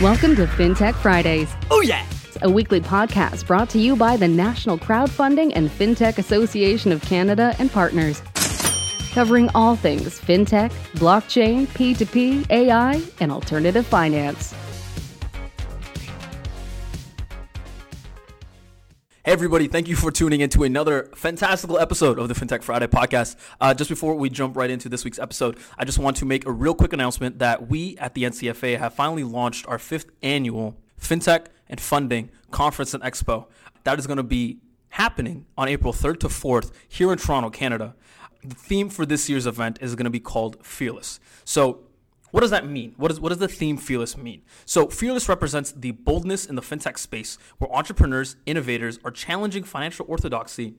Welcome to FinTech Fridays, Oh yeah! a weekly podcast brought to you by the National Crowdfunding and FinTech Association of Canada and partners. Covering all things FinTech, blockchain, P2P, AI, and alternative finance. Hey everybody, thank you for tuning into another fantastical episode of the FinTech Friday podcast. Uh, just before we jump right into this week's episode, I just want to make a real quick announcement that we at the NCFA have finally launched our fifth annual FinTech and Funding Conference and Expo. That is going to be happening on April 3rd to 4th here in Toronto, Canada. The theme for this year's event is going to be called Fearless. So what does that mean? What, is, what does the theme Fearless mean? So, Fearless represents the boldness in the fintech space where entrepreneurs, innovators are challenging financial orthodoxy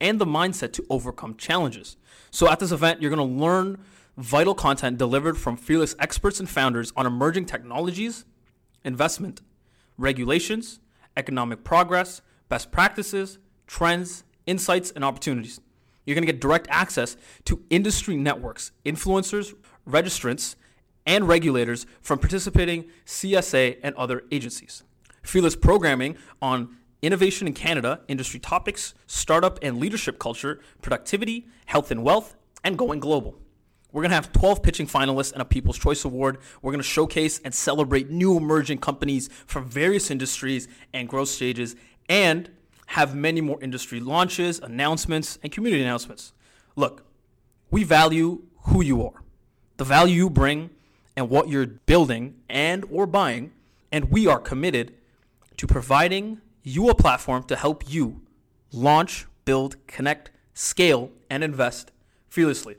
and the mindset to overcome challenges. So, at this event, you're going to learn vital content delivered from Fearless experts and founders on emerging technologies, investment, regulations, economic progress, best practices, trends, insights, and opportunities. You're going to get direct access to industry networks, influencers, registrants, and regulators from participating CSA and other agencies. Fearless programming on innovation in Canada, industry topics, startup and leadership culture, productivity, health and wealth, and going global. We're going to have 12 pitching finalists and a People's Choice Award. We're going to showcase and celebrate new emerging companies from various industries and growth stages and have many more industry launches, announcements, and community announcements. Look, we value who you are, the value you bring, and what you're building and or buying, and we are committed to providing you a platform to help you launch, build, connect, scale, and invest fearlessly.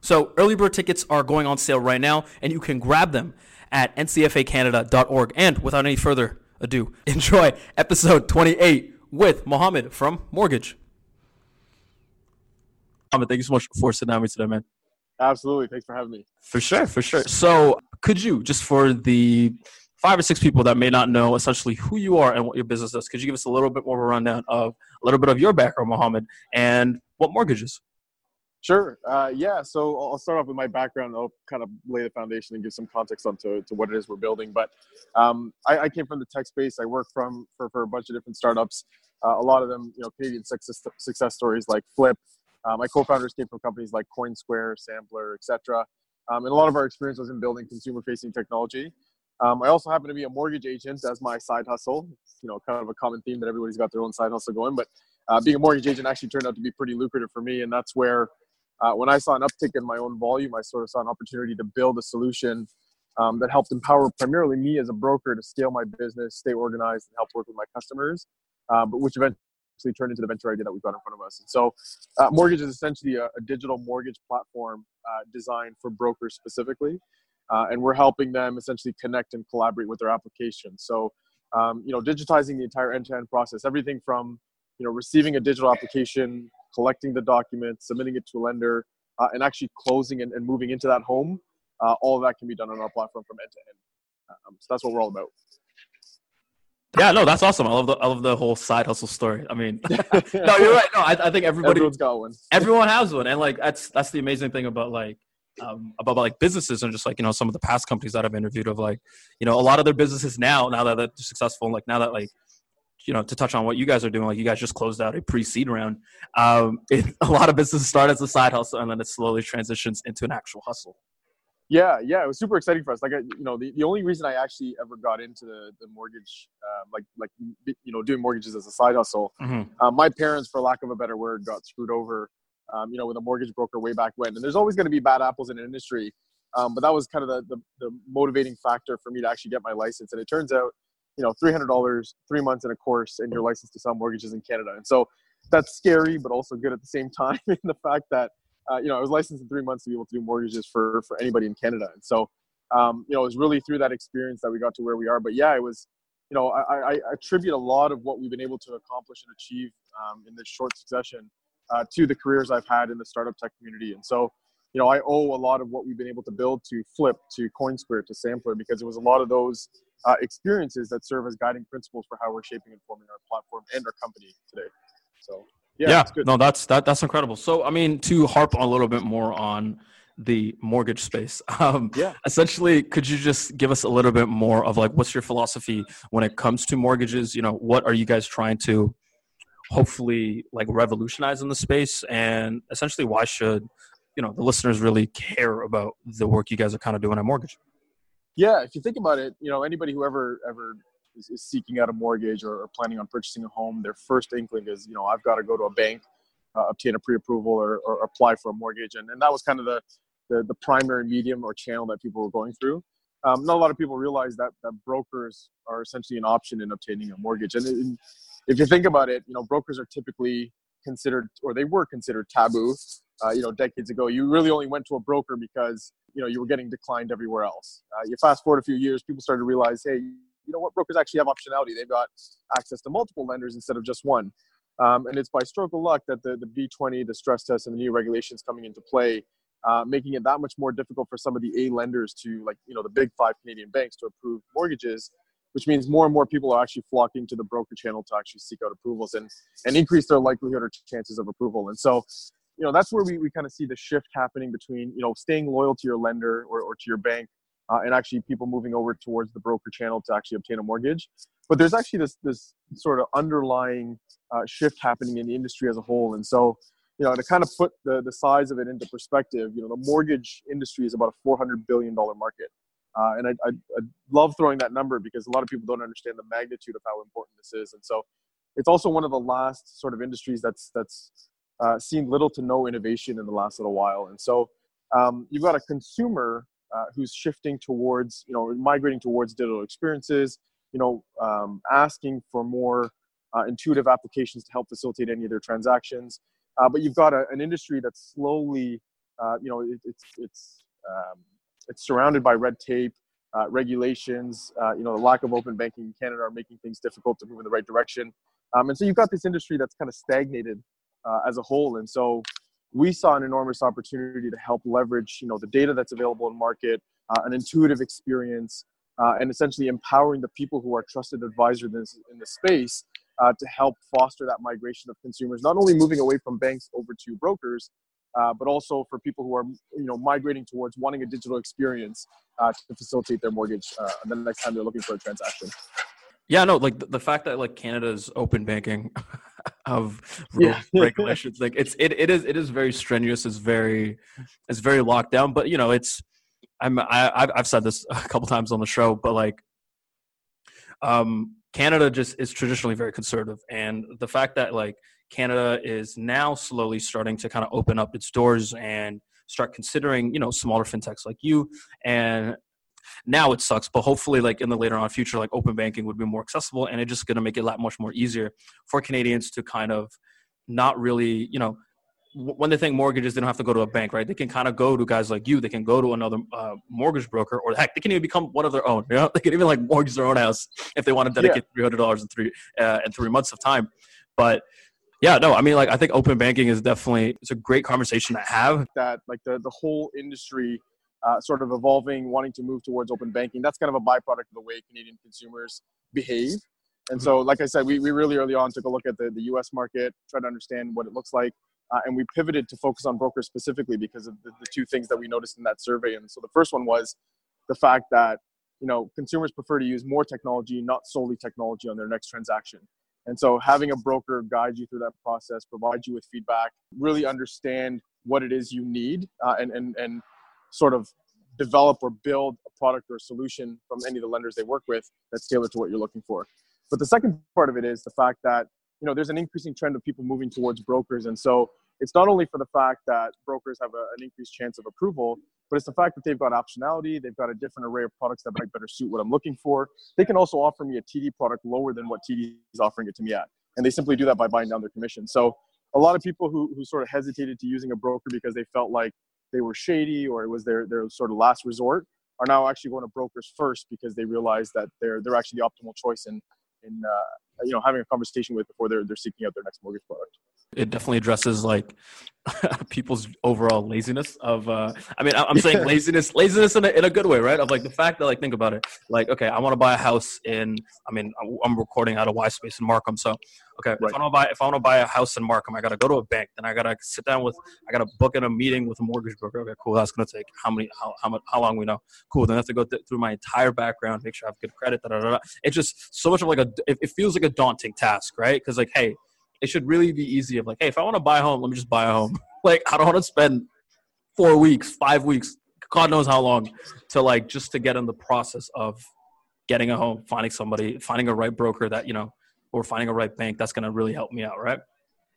So early bird tickets are going on sale right now, and you can grab them at ncfacanada.org. And without any further ado, enjoy episode 28 with Mohammed from Mortgage. Mohammed, thank you so much for sitting down with me today, man. Absolutely. Thanks for having me. For sure, for sure. So, could you, just for the five or six people that may not know essentially who you are and what your business does, could you give us a little bit more of a rundown of a little bit of your background, Mohammed, and what mortgages? Sure. Uh, yeah. So I'll start off with my background. I'll kind of lay the foundation and give some context onto to what it is we're building. But um, I, I, came from the tech space. I worked from for, for a bunch of different startups. Uh, a lot of them, you know, Canadian success, success stories like Flipp. Uh, my co-founders came from companies like CoinSquare, Sampler, etc. Um, and a lot of our experience was in building consumer-facing technology. Um, I also happen to be a mortgage agent as my side hustle. You know, kind of a common theme that everybody's got their own side hustle going. But uh, being a mortgage agent actually turned out to be pretty lucrative for me, and that's where uh, when I saw an uptick in my own volume, I sort of saw an opportunity to build a solution um, that helped empower primarily me as a broker to scale my business, stay organized, and help work with my customers, uh, but which eventually turned into the venture idea that we've got in front of us. And so, uh, mortgage is essentially a, a digital mortgage platform uh, designed for brokers specifically, uh, and we're helping them essentially connect and collaborate with their applications. So, um, you know, digitizing the entire end-to-end process, everything from you know receiving a digital application collecting the documents, submitting it to a lender, uh, and actually closing and, and, moving into that home, uh, all of that can be done on our platform from end to end. Um, so that's what we're all about. Yeah, no, that's awesome. I love the I love the whole side hustle story. I mean, no, you're right. No, I, I think everybody everyone's got one. everyone has one, and like that's that's the amazing thing about like um, about, about, like businesses and just like you know some of the past companies that I've interviewed of like you know a lot of their businesses now now that they're successful like now that like you know, to touch on what you guys are doing, like you guys just closed out a pre-seed round. Um, it, a lot of businesses start as a side hustle and then it slowly transitions into an actual hustle. Yeah, yeah, it was super exciting for us. Like, you know, the, the only reason I actually ever got into the, the mortgage, uh, like, like you know, doing mortgages as a side hustle, mm-hmm. uh, my parents, for lack of a better word, got screwed over, um, you know, with a mortgage broker way back when. And there's always going to be bad apples in an industry, um, but that was kind of the, the, the motivating factor for me to actually get my license. And it turns out you know, three hundred dollars, three months in a course, and you're licensed to sell mortgages in Canada. And so that's scary, but also good at the same time. in the fact that uh, you know I was licensed in three months to be able to do mortgages for for anybody in Canada. And so um, you know it was really through that experience that we got to where we are. But yeah, it was you know I, I attribute a lot of what we've been able to accomplish and achieve um, in this short succession uh, to the careers I've had in the startup tech community. And so you know I owe a lot of what we've been able to build to Flipp, to CoinSquare, to Sampler because it was a lot of those uh, experiences that serve as guiding principles for how we're shaping and forming our platform and our company today. So yeah, yeah no, that's that that's incredible. So I mean, to harp a little bit more on the mortgage space. Um, Yeah. Essentially, could you just give us a little bit more of like what's your philosophy when it comes to mortgages? You know, what are you guys trying to hopefully like revolutionize in the space, and essentially, why should you know the listeners really care about the work you guys are kind of doing at mortgage? Yeah, if you think about it, you know, anybody who ever ever is, is seeking out a mortgage or, or planning on purchasing a home, their first inkling is, you know, I've got to go to a bank, uh, obtain a pre-approval, or, or apply for a mortgage, and, and that was kind of the, the the primary medium or channel that people were going through. Um, not a lot of people realize that that brokers are essentially an option in obtaining a mortgage, and, and if you think about it, you know, brokers are typically considered, or they were considered taboo. Uh, you know, decades ago, you really only went to a broker because you know you were getting declined everywhere else. Uh, you fast forward a few years, people started to realize, hey, you know what, brokers actually have optionality. They've got access to multiple lenders instead of just one. Um, and it's by stroke of luck that the, the B20, the stress test, and the new regulations coming into play, uh, making it that much more difficult for some of the A lenders to, like, you know, the big five Canadian banks to approve mortgages, which means more and more people are actually flocking to the broker channel to actually seek out approvals and, and increase their likelihood or chances of approval. And so, you know, that's where we, we kind of see the shift happening between, you know, staying loyal to your lender or, or to your bank uh, and actually people moving over towards the broker channel to actually obtain a mortgage. But there's actually this this sort of underlying uh, shift happening in the industry as a whole. And so, you know, to kind of put the the size of it into perspective, you know, the mortgage industry is about a 400 billion dollar market. Uh, and I, I, I love throwing that number because a lot of people don't understand the magnitude of how important this is. And so, it's also one of the last sort of industries that's that's uh, seen little to no innovation in the last little while. And so, um, you've got a consumer uh, who's shifting towards, you know, migrating towards digital experiences, you know, um, asking for more uh, intuitive applications to help facilitate any of their transactions. Uh, but you've got a, an industry that's slowly, uh, you know, it, it's it's um, it's surrounded by red tape, uh, regulations. Uh, you know, the lack of open banking in Canada are making things difficult to move in the right direction. Um, and so you've got this industry that's kind of stagnated as a whole. And so we saw an enormous opportunity to help leverage you know the data that's available in market uh, an intuitive experience uh, and essentially empowering the people who are trusted advisors in this space uh, to help foster that migration of consumers not only moving away from banks over to brokers uh, but also for people who are you know migrating towards wanting a digital experience uh, to facilitate their mortgage uh, the next time they're looking for a transaction. Yeah, no, like the, the fact that like Canada's open banking of Yeah. regulations, like it's it, it is it is very strenuous. It's very it's very locked down. But you know, it's I'm I, I've I've said this a couple times on the show, but like, um, Canada just is traditionally very conservative, and the fact that like Canada is now slowly starting to kind of open up its doors and start considering you know smaller fintechs like you and now it sucks but hopefully like in the later on future like open banking would be more accessible and it's just going to make it a lot much more easier for canadians to kind of not really you know when they think mortgages they don't have to go to a bank right? They can kind of go to guys like you they can go to another uh, mortgage broker or heck they can even become one of their own you know? They can even like mortgage their own house if they want to dedicate $300 in three uh, in three months of time. But yeah no i mean like i think open banking is definitely it's a great conversation to have. That like the, the whole industry uh, sort of evolving, wanting to move towards open banking. That's kind of a byproduct of the way Canadian consumers behave. And so, like I said, we, we really early on took a look at the, the US market, try to understand what it looks like. Uh, and we pivoted to focus on brokers specifically because of the, the two things that we noticed in that survey. And so the first one was the fact that you know consumers prefer to use more technology, not solely technology on their next transaction. And so having a broker guide you through that process, provide you with feedback, really understand what it is you need, uh, and and and sort of develop or build a product or a solution from any of the lenders they work with that's tailored to what you're looking for. But the second part of it is the fact that you know there's an increasing trend of people moving towards brokers, and so it's not only for the fact that brokers have a, an increased chance of approval, but it's the fact that they've got optionality, they've got a different array of products that might better suit what I'm looking for. They can also offer me a TD product lower than what TD is offering it to me at, and they simply do that by buying down their commission. So a lot of people who who sort of hesitated to using a broker because they felt like they were shady or it was their their sort of last resort are now actually going to brokers first because they realize that they're they're actually the optimal choice in in uh, you know having a conversation with before they're they're seeking out their next mortgage product. It definitely addresses like people's overall laziness of uh i mean i'm saying laziness laziness in a, in a good way right? Of like the fact that like think about it. Like okay i want to buy a house in i mean i'm recording out of YSpace in markham so okay right. if i want to buy if i want to buy a house in markham i gotta go to a bank then i gotta sit down with i gotta book in a meeting with a mortgage broker. Okay cool that's gonna take how many how how, much, how long we know? Cool then i have to go th- through my entire background make sure i have good credit da, da, da, da. it's just so much of like a it, it feels like a daunting task right? Because like hey it should really be easy of like, hey, if I want to buy a home, let me just buy a home. like I don't want to spend four weeks, five weeks, God knows how long to like just to get in the process of getting a home, finding somebody, finding a right broker that, you know, or finding a right bank that's gonna really help me out, right?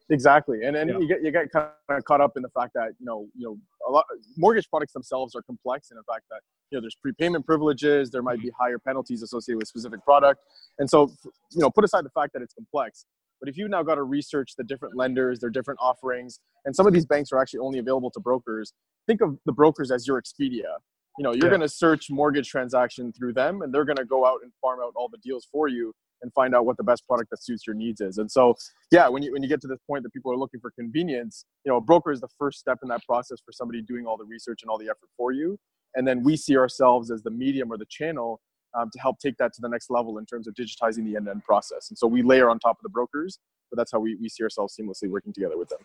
Exactly. And then yeah. you get you get kind of caught up in the fact that, you know, you know, a lot mortgage products themselves are complex in the fact that you know there's prepayment privileges there might be mm-hmm. higher penalties associated with specific product and so you know put aside the fact that it's complex but if you now got to research the different lenders, their different offerings, and some of these banks are actually only available to brokers, think of the brokers as your Expedia. You know, you're yeah. going to search mortgage transaction through them, and they're going to go out and farm out all the deals for you and find out what the best product that suits your needs is. And so, yeah, when you when you get to this point that people are looking for convenience, you know, a broker is the first step in that process for somebody doing all the research and all the effort for you. And then we see ourselves as the medium or the channel um, to help take that to the next level in terms of digitizing the end-to-end process. And so we layer on top of the brokers, but that's how we, we see ourselves seamlessly working together with them.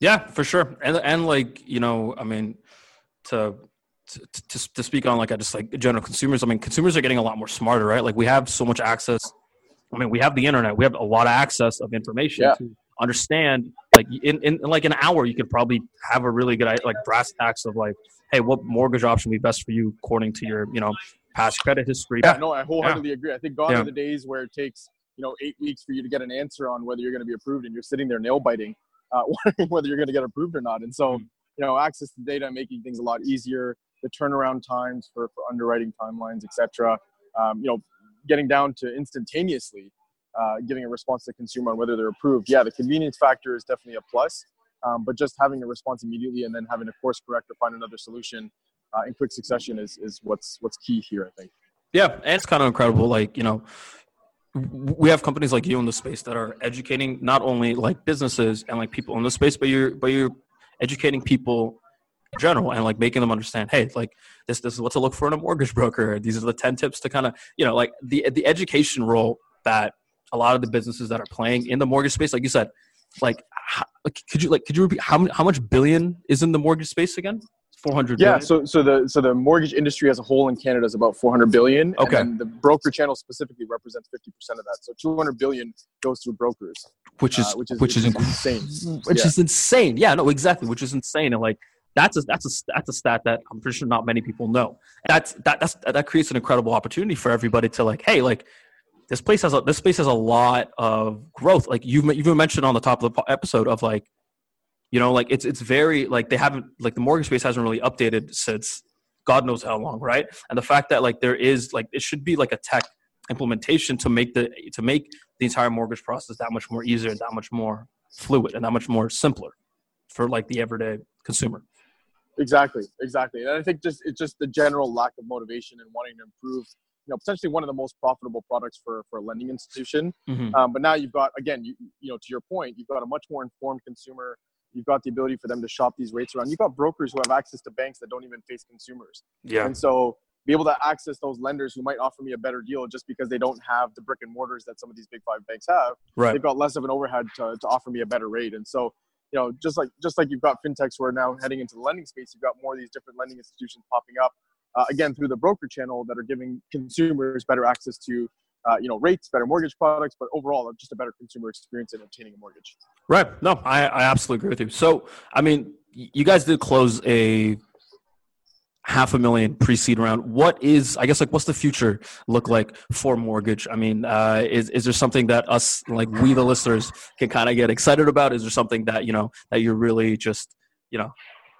Yeah, for sure. And, and like, you know, I mean, to, to, to, to speak on like, I just like general consumers, I mean, consumers are getting a lot more smarter, right? Like we have so much access. I mean, we have the internet, we have a lot of access of information yeah. to understand like in, in, in like an hour, you could probably have a really good, like brass tacks of like, Hey, what mortgage option would be best for you according to your, you know, past credit history. Yeah, no, I wholeheartedly yeah. agree. I think gone yeah. are the days where it takes you know eight weeks for you to get an answer on whether you're going to be approved, and you're sitting there nail biting, uh, wondering whether you're going to get approved or not. And so, mm-hmm. you know, access to data, making things a lot easier, the turnaround times for, for underwriting timelines, etc. Um, you know, getting down to instantaneously uh, giving a response to the consumer on whether they're approved. Yeah, the convenience factor is definitely a plus, um, but just having a response immediately and then having to course correct or find another solution uh, in quick succession is is what's what's key here. I think. Yeah, and it's kind of incredible. Like you know, we have companies like you in the space that are educating not only like businesses and like people in the space, but you're but you're educating people in general and like making them understand hey like this this is what to look for in a mortgage broker these are the 10 tips to kind of you know like the the education role that a lot of the businesses that are playing in the mortgage space like you said like how, could you like could you repeat how, how much billion is in the mortgage space again 400 yeah so so the so the mortgage industry as a whole in canada is about 400 billion. Okay. and the broker channel specifically represents 50% of that. So 200 billion goes through brokers which is uh, which is which is, insane. which yeah. is insane. Yeah no exactly which is insane. And like that's a that's a that's a stat that I'm pretty sure not many people know. That's that that's that creates an incredible opportunity for everybody to like, hey, like this place has a this space has a lot of growth. Like you've you've mentioned on the top of the episode of like you know, like it's it's very like they haven't like the mortgage space hasn't really updated since God knows how long, right? And the fact that like there is like it should be like a tech implementation to make the to make the entire mortgage process that much more easier, and that much more fluid, and that much more simpler for like the everyday consumer. Exactly, exactly, and I think just it's just the general lack of motivation and wanting to improve. You know, potentially one of the most profitable products for for a lending institution. Mm-hmm. Um, but now you've got again, you, you know, to your point, you've got a much more informed consumer You've got the ability for them to shop these rates around. You've got brokers who have access to banks that don't even face consumers. Yeah. And so be able to access those lenders who might offer me a better deal just because they don't have the brick and mortars that some of these big five banks have. Right. They've got less of an overhead to, to offer me a better rate. And so, you know, just like just like you've got fintechs who are now heading into the lending space, you've got more of these different lending institutions popping up. Uh, again, through the broker channel that are giving consumers better access to uh, you know, rates, better mortgage products, but overall, just a better consumer experience in obtaining a mortgage. Right. No, I, I absolutely agree with you. So, I mean, you guys did close a half a million pre-seed round. What is, I guess, like, what's the future look like for mortgage? I mean, uh, is is there something that us, like we the listeners, can kind of get excited about? Is there something that you know that you're really just, you know,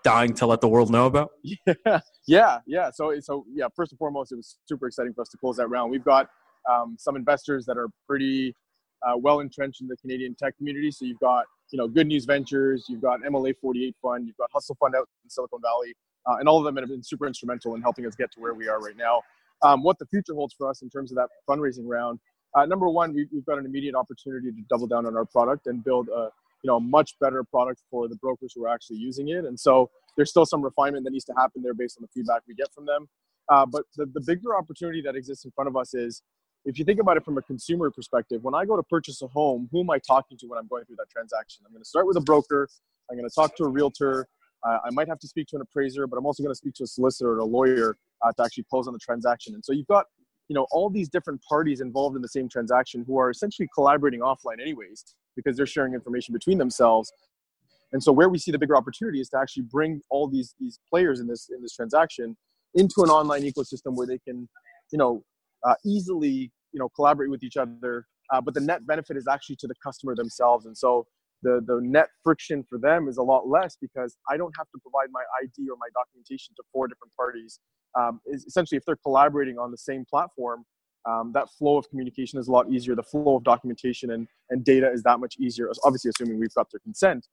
dying to let the world know about? Yeah, yeah, yeah. So, so yeah. First and foremost, it was super exciting for us to close that round. We've got um, some investors that are pretty uh, well entrenched in the Canadian tech community. So you've got you know Good News Ventures, you've got MLA 48 Fund, you've got Hustle Fund out in Silicon Valley, uh, and all of them have been super instrumental in helping us get to where we are right now. Um, what the future holds for us in terms of that fundraising round. Uh, number one, we, have got an immediate opportunity to double down on our product and build a, you know a much better product for the brokers who are actually using it. And so there's still some refinement that needs to happen there based on the feedback we get from them. Uh, but the, the bigger opportunity that exists in front of us is if you think about it from a consumer perspective, when I go to purchase a home, who am I talking to when I'm going through that transaction? I'm going to start with a broker. I'm going to talk to a realtor. Uh, I might have to speak to an appraiser, but I'm also going to speak to a solicitor or a lawyer uh, to actually close on the transaction. And so you've got, you know, all these different parties involved in the same transaction who are essentially collaborating offline anyways because they're sharing information between themselves. And so where we see the bigger opportunity is to actually bring all these these players in this in this transaction into an online ecosystem where they can, you know, uh, easily you know collaborate with each other. Uh, but the net benefit is actually to the customer themselves. And so the the net friction for them is a lot less because I don't have to provide my ID or my documentation to four different parties. Um, is essentially if they're collaborating on the same platform, um, that flow of communication is a lot easier. The flow of documentation and, and data is that much easier, obviously assuming we've got their consent.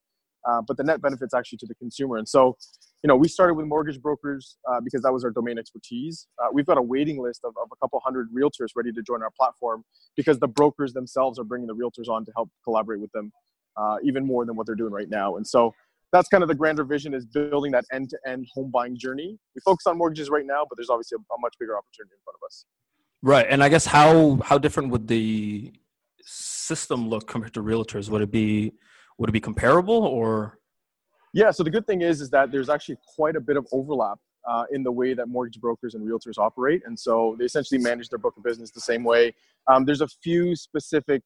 Uh, but the net benefits actually to the consumer. And so, you know, we started with mortgage brokers uh, because that was our domain expertise. Uh, we've got a waiting list of, of a couple hundred realtors ready to join our platform because the brokers themselves are bringing the realtors on to help collaborate with them uh, even more than what they're doing right now. And so that's kind of the grander vision is building that end-to-end home buying journey. We focus on mortgages right now, but there's obviously a, a much bigger opportunity in front of us. Right, and I guess how how different would the system look compared to realtors? Would it be would it be comparable or? Yeah, so the good thing is is that there's actually quite a bit of overlap uh, in the way that mortgage brokers and realtors operate, and so they essentially manage their book of business the same way. Um, there's a few specific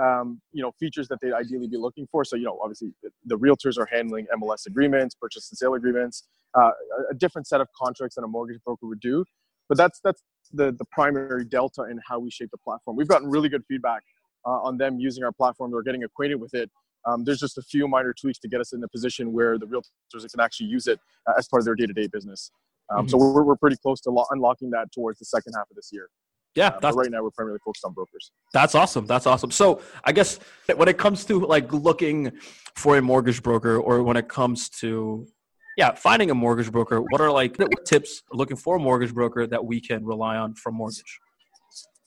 um, you know features that they'd ideally be looking for. So you know, obviously the realtors are handling MLS agreements, purchase and sale agreements, uh, a different set of contracts than a mortgage broker would do. But that's that's the the primary delta in how we shape the platform. We've gotten really good feedback uh, on them using our platform. They're getting acquainted with it. Um, there's just a few minor tweaks to get us in a position where the realtors can actually use it uh, as part of their day-to-day business. Um, mm-hmm. So we're, we're pretty close to lo- unlocking that towards the second half of this year. Yeah, uh, right now we're primarily focused on brokers. That's awesome. That's awesome. So I guess when it comes to like looking for a mortgage broker, or when it comes to yeah finding a mortgage broker, what are like tips looking for a mortgage broker that we can rely on from mortgage?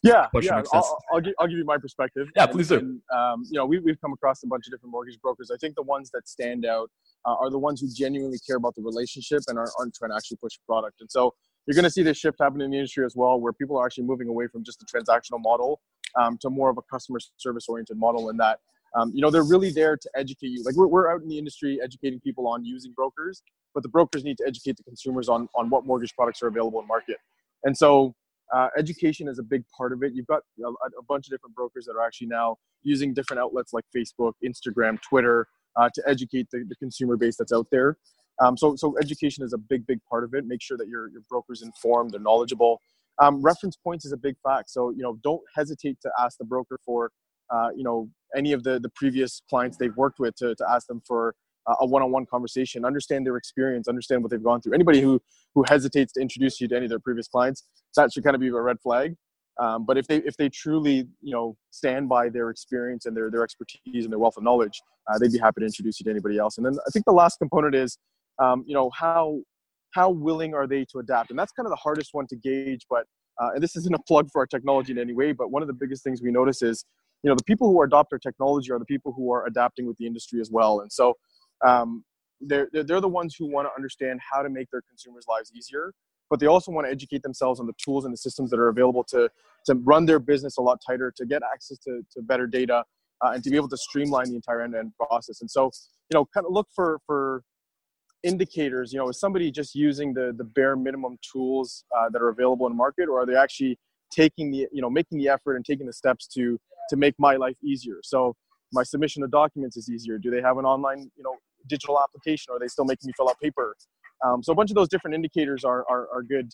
Yeah, yeah. I'll, I'll, give, I'll give you my perspective. Yeah, please do. And, um, you know, we, we've come across a bunch of different mortgage brokers. I think the ones that stand out uh, are the ones who genuinely care about the relationship and aren't, aren't trying to actually push a product. And so you're going to see this shift happen in the industry as well, where people are actually moving away from just the transactional model um, to more of a customer service oriented model. In that, um, you know, they're really there to educate you. Like we're, we're out in the industry educating people on using brokers, but the brokers need to educate the consumers on on what mortgage products are available in market. And so uh, education is a big part of it. You've got a, a, bunch of different brokers that are actually now using different outlets like Facebook, Instagram, Twitter uh, to educate the, the, consumer base that's out there. Um, so, so education is a big, big part of it. Make sure that your your broker's informed, they're knowledgeable. Um, reference points is a big fact. So, you know, don't hesitate to ask the broker for, uh, you know, any of the the previous clients they've worked with to, to ask them for a one-on-one conversation understand their experience understand what they've gone through. Anybody who who hesitates to introduce you to any of their previous clients that should kind of be a red flag. Um, but if they if they truly you know stand by their experience and their their expertise and their wealth of knowledge uh, they'd be happy to introduce you to anybody else. And then i think the last component is um, you know how how willing are they to adapt? And that's kind of the hardest one to gauge but uh, and this isn't a plug for our technology in any way but one of the biggest things we notice is you know the people who adopt our technology are the people who are adapting with the industry as well. And so um, they're, they're the ones who want to understand how to make their consumers' lives easier, but they also want to educate themselves on the tools and the systems that are available to, to run their business a lot tighter, to get access to, to better data, uh, and to be able to streamline the entire end-to-end process. And so, you know, kind of look for for indicators. You know, is somebody just using the the bare minimum tools uh, that are available in market, or are they actually taking the you know making the effort and taking the steps to to make my life easier? So my submission of documents is easier. Do they have an online you know digital application or are they still making me fill out paper? Um, so a bunch of those different indicators are, are, are good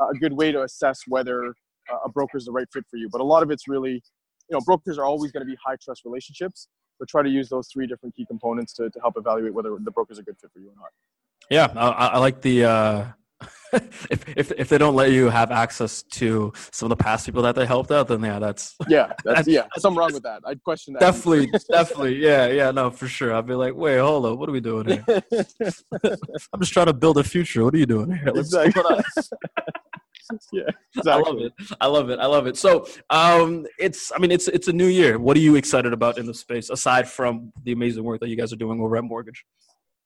uh, a good way to assess whether uh, a broker is the right fit for you. But a lot of it's really you know brokers are always going to be high trust relationships but try to use those three different key components to, to help evaluate whether the broker is a good fit for you or not. Yeah i, I like the uh if, if if they don't let you have access to some of the past people that they helped out, then yeah, that's yeah, that's yeah, something wrong with that. I'd question that. Definitely, definitely, yeah, yeah, no, for sure. I'd be like, wait, hold up, what are we doing here? I'm just trying to build a future. What are you doing here? Let's exactly. yeah, exactly. I love it. I love it. I love it. So, um, it's. I mean, it's it's a new year. What are you excited about in the space aside from the amazing work that you guys are doing over at Mortgage?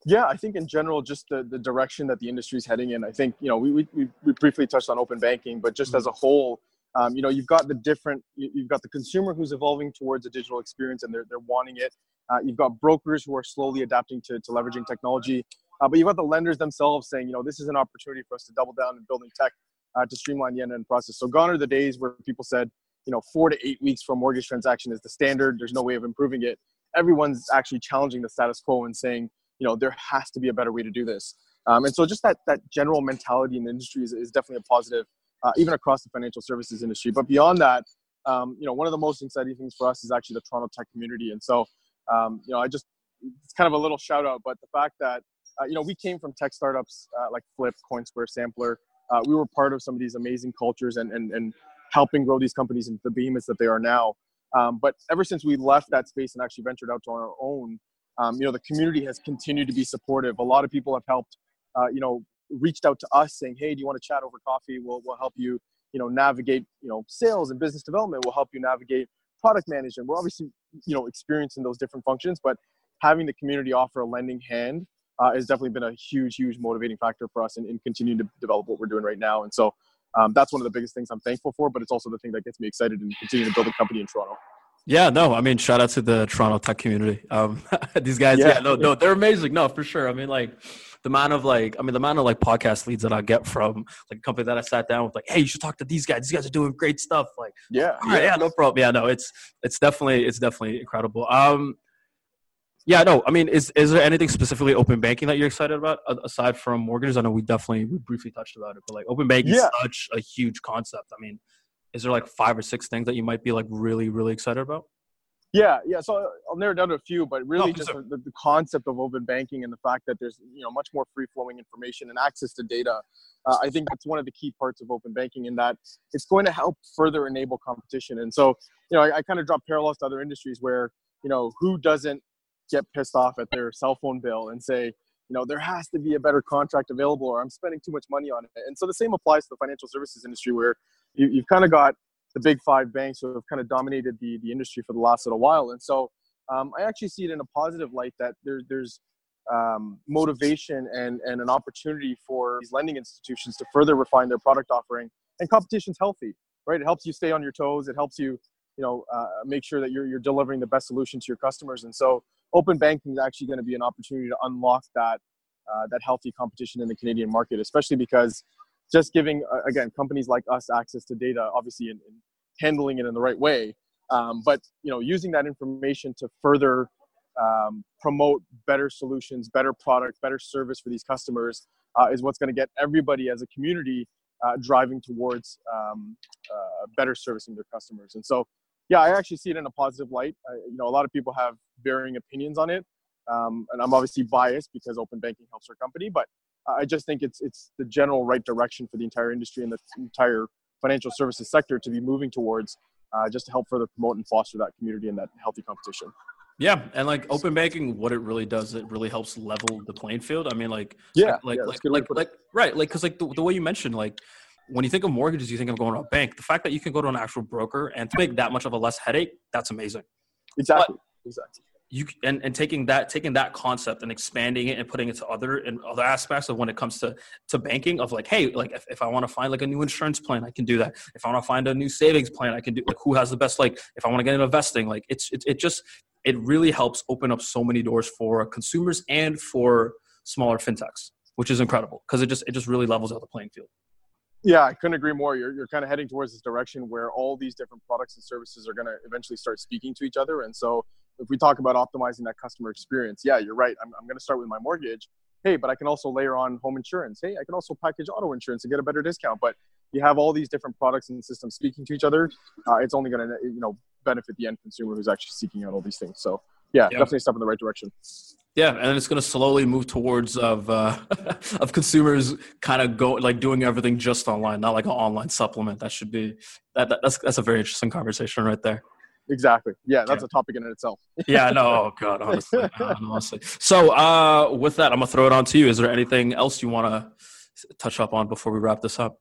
Yeah, I think in general, just the, the direction that the industry is heading in. I think you know we, we, we briefly touched on open banking, but just mm-hmm. as a whole, um, you know you've got the different you've got the consumer who's evolving towards a digital experience and they're they're wanting it. Uh, you've got brokers who are slowly adapting to, to leveraging technology, uh, but you've got the lenders themselves saying, you know, this is an opportunity for us to double down in building tech uh, to streamline the end-to-end process. So gone are the days where people said, you know, four to eight weeks for a mortgage transaction is the standard. There's no way of improving it. Everyone's actually challenging the status quo and saying, you know, there has to be a better way to do this. Um, and so just that that general mentality in the industry is, is definitely a positive, uh, even across the financial services industry. But beyond that, um, you know, one of the most exciting things for us is actually the Toronto tech community. And so, um, you know, I just it's kind of a little shout out, but the fact that uh, you know we came from tech startups uh, like Flipp, Coinsquare, Sampler uh, we were part of some of these amazing cultures and, and, and helping grow these companies into the behemoths that they are now. Um, but ever since we left that space and actually ventured out to our own, um, you know, the community has continued to be supportive. A lot of people have helped, uh, you know, reached out to us saying, "Hey, do you want to chat over coffee? We'll we'll help you, you know, navigate, you know, sales and business development. We'll help you navigate product management. We're obviously, you know, experiencing those different functions, but having the community offer a lending hand uh, has definitely been a huge, huge motivating factor for us in, in continuing to develop what we're doing right now. And so um, that's one of the biggest things I'm thankful for, but it's also the thing that gets me excited and continue to build a company in Toronto. Yeah, no, I mean, shout out to the Toronto tech community. Um, these guys, yeah, yeah, no, no, they're amazing. No, for sure. I mean, like the amount of like, I mean, the amount of like podcast leads that I get from like a company that I sat down with, like, hey, you should talk to these guys. These guys are doing great stuff. Like, yeah, yeah, yeah no problem. Yeah, no, it's it's definitely it's definitely incredible. Um, yeah, no. I mean, is is there anything specifically open banking that you're excited about aside from mortgages? I know we definitely we briefly touched about it, but like open banking yeah. is such a huge concept. I mean, is there like five or six things that you might be like really really excited about? Yeah, yeah. So I'll narrow down to a few, but really no, just the, the, concept of open banking and the fact that there's you know much more free flowing information and access to data. Uh, I think that's one of the key parts of open banking in that it's going to help further enable competition. And so you know I, I kind of draw parallels to other industries where you know who doesn't get pissed off at their cell phone bill and say, you know, there has to be a better contract available or I'm spending too much money on it. And so the same applies to the financial services industry where you, you've kind of got the big five banks who have kind of dominated the, the industry for the last little while. And so um, I actually see it in a positive light that there, there's um, motivation and, and an opportunity for these lending institutions to further refine their product offering. And competition's healthy, right? It helps you stay on your toes. It helps you, you know, uh, make sure that you're, you're delivering the best solution to your customers. And so open banking is actually going to be an opportunity to unlock that uh, that healthy competition in the Canadian market, especially because just giving uh, again companies like us access to data, obviously, and, handling it in the right way, um, but you know using that information to further um, promote better solutions, better product, better service for these customers uh, is what's going to get everybody as a community uh, driving towards um, uh, better servicing their customers. And so yeah, I actually see it in a positive light. I, you know, a lot of people have varying opinions on it, um, and I'm obviously biased because open banking helps our company. But I just think it's it's the general right direction for the entire industry and the entire financial services sector to be moving towards, uh, just to help further promote and foster that community and that healthy competition. Yeah, and like open banking, what it really does, it really helps level the playing field. I mean, like, yeah, like, yeah, like, like, like, right, like, because like the, the way you mentioned, like, when you think of mortgages, you think of going to a bank. The fact that you can go to an actual broker and to make that much of a less headache, that's amazing. Exactly. But exactly. You and, and taking that taking that concept and expanding it and putting it to other and other aspects of when it comes to to banking of like hey like if, if I want to find like a new insurance plan I can do that if I want to find a new savings plan I can do like who has the best like if I want to get into investing like it's it, it just it really helps open up so many doors for consumers and for smaller fintechs which is incredible because it just it just really levels out the playing field yeah, I couldn't agree more. You're, you're kind of heading towards this direction where all these different products and services are going to eventually start speaking to each other. And so, if we talk about optimizing that customer experience, yeah, you're right. I'm, I'm going to start with my mortgage. Hey, but I can also layer on home insurance. Hey, I can also package auto insurance and get a better discount. But you have all these different products and systems speaking to each other. Uh, it's only going to you know benefit the end consumer who's actually seeking out all these things. So yeah, yeah. definitely step in the right direction. Yeah, and it's going to slowly move towards of uh, of consumers kind of go like doing everything just online, not like an online supplement. That should be that, that that's that's a very interesting conversation right there. Exactly. Yeah, that's yeah. a topic in itself. yeah, no, oh god, honestly, honestly. So, uh, with that, I'm gonna throw it on to you. Is there anything else you want to touch up on before we wrap this up?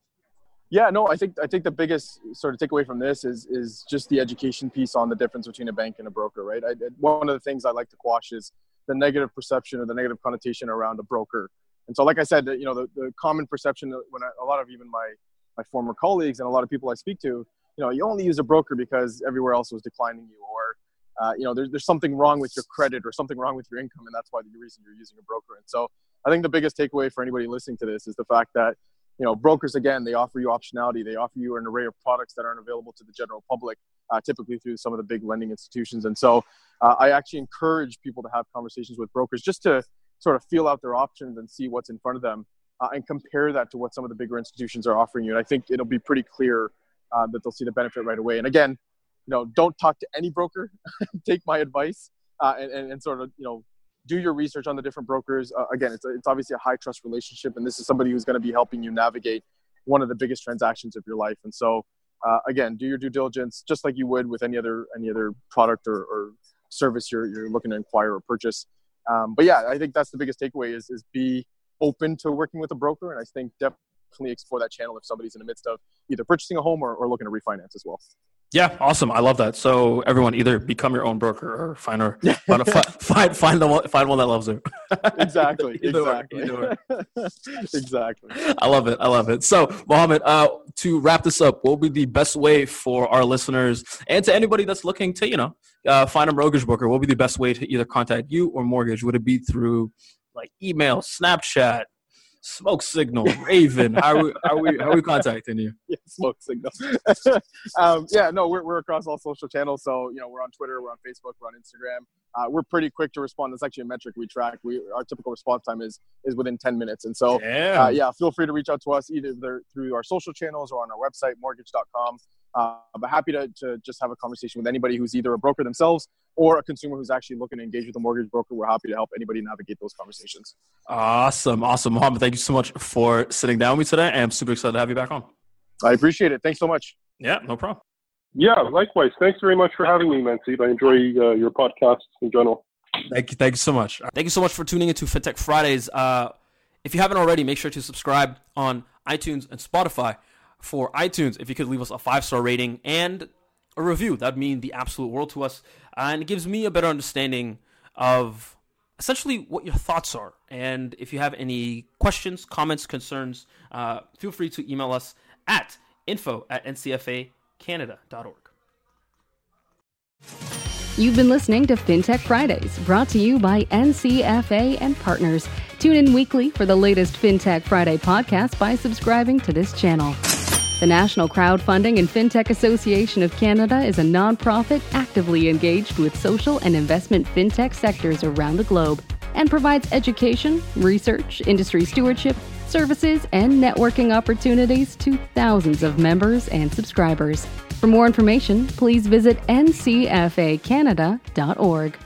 Yeah, no, I think I think the biggest sort of takeaway from this is is just the education piece on the difference between a bank and a broker, right? I, one of the things I like to quash is the negative perception or the negative connotation around a broker. And so, like I said, you know, the, the common perception when I, a lot of even my my former colleagues and a lot of people I speak to, you know, you only use a broker because everywhere else was declining you, or uh, you know, there's there's something wrong with your credit or something wrong with your income, and that's why the reason you're using a broker. And so, I think the biggest takeaway for anybody listening to this is the fact that you know brokers again they offer you optionality. They offer you an array of products that aren't available to the general public uh, typically through some of the big lending institutions. And so uh, i actually encourage people to have conversations with brokers just to sort of feel out their options and see what's in front of them uh, and compare that to what some of the bigger institutions are offering you. And i think it'll be pretty clear uh, that they'll see the benefit right away and again you know don't talk to any broker take my advice uh, and, and, and sort of you know do your research on the different brokers. Uh, again, it's, a, it's obviously a high trust relationship, and this is somebody who's going to be helping you navigate one of the biggest transactions of your life. And so, uh, again, do your due diligence just like you would with any other any other product or, or service you're, you're looking to acquire or purchase. Um, but yeah, I think that's the biggest takeaway is is be open to working with a broker, and I think definitely explore that channel if somebody's in the midst of either purchasing a home or, or looking to refinance as well. Yeah, awesome. I love that. So everyone, either become your own broker or find her, find find find the one, find one that loves her. exactly. exactly. exactly. I love it. I love it. So Mohammed, uh, to wrap this up, what would be the best way for our listeners and to anybody that's looking to, you know, uh, find a mortgage broker? What would be the best way to either contact you or mortgage? Would it be through like email, Snapchat, Smoke Signal, Raven. how are we, how are we, how are we contacting you? Yeah, Smoke Signal. um, yeah, no, we're, we're across all social channels. So, you know, we're on Twitter, we're on Facebook, we're on Instagram. Uh, we're pretty quick to respond. That's actually a metric we track. We our typical response time is is within 10 minutes. And so, uh, yeah, feel free to reach out to us either through our social channels or on our website, mortgage.com. Uh, but happy to, to just have a conversation with anybody who's either a broker themselves or a consumer who's actually looking to engage with a mortgage broker. We're happy to help anybody navigate those conversations. Awesome. Awesome. Mohammed, thank you so much for sitting down with me today. I'm super excited to have you back on. I appreciate it. Thanks so much. Yeah, no problem. Yeah, likewise. Thanks very much for having me, Manseeb. I enjoy uh, your podcasts in general. Thank you. Thank you so much. Thank you so much for tuning into FinTech Fridays. Uh, if you haven't already, make sure to subscribe on iTunes and Spotify for iTunes, if you could leave us a five star rating and a review, that'd mean the absolute world to us. and it gives me a better understanding of essentially what your thoughts are. And if you have any questions, comments, concerns, uh, feel free to email us at info at ncfacanada.org. You've been listening to FinTech Fridays, brought to you by NCFA and partners. Tune in weekly for the latest FinTech Friday podcast by subscribing to this channel. The National Crowdfunding and FinTech Association of Canada is a nonprofit actively engaged with social and investment fintech sectors around the globe and provides education, research, industry stewardship, services, and networking opportunities to thousands of members and subscribers. For more information, please visit ncfacanada.org.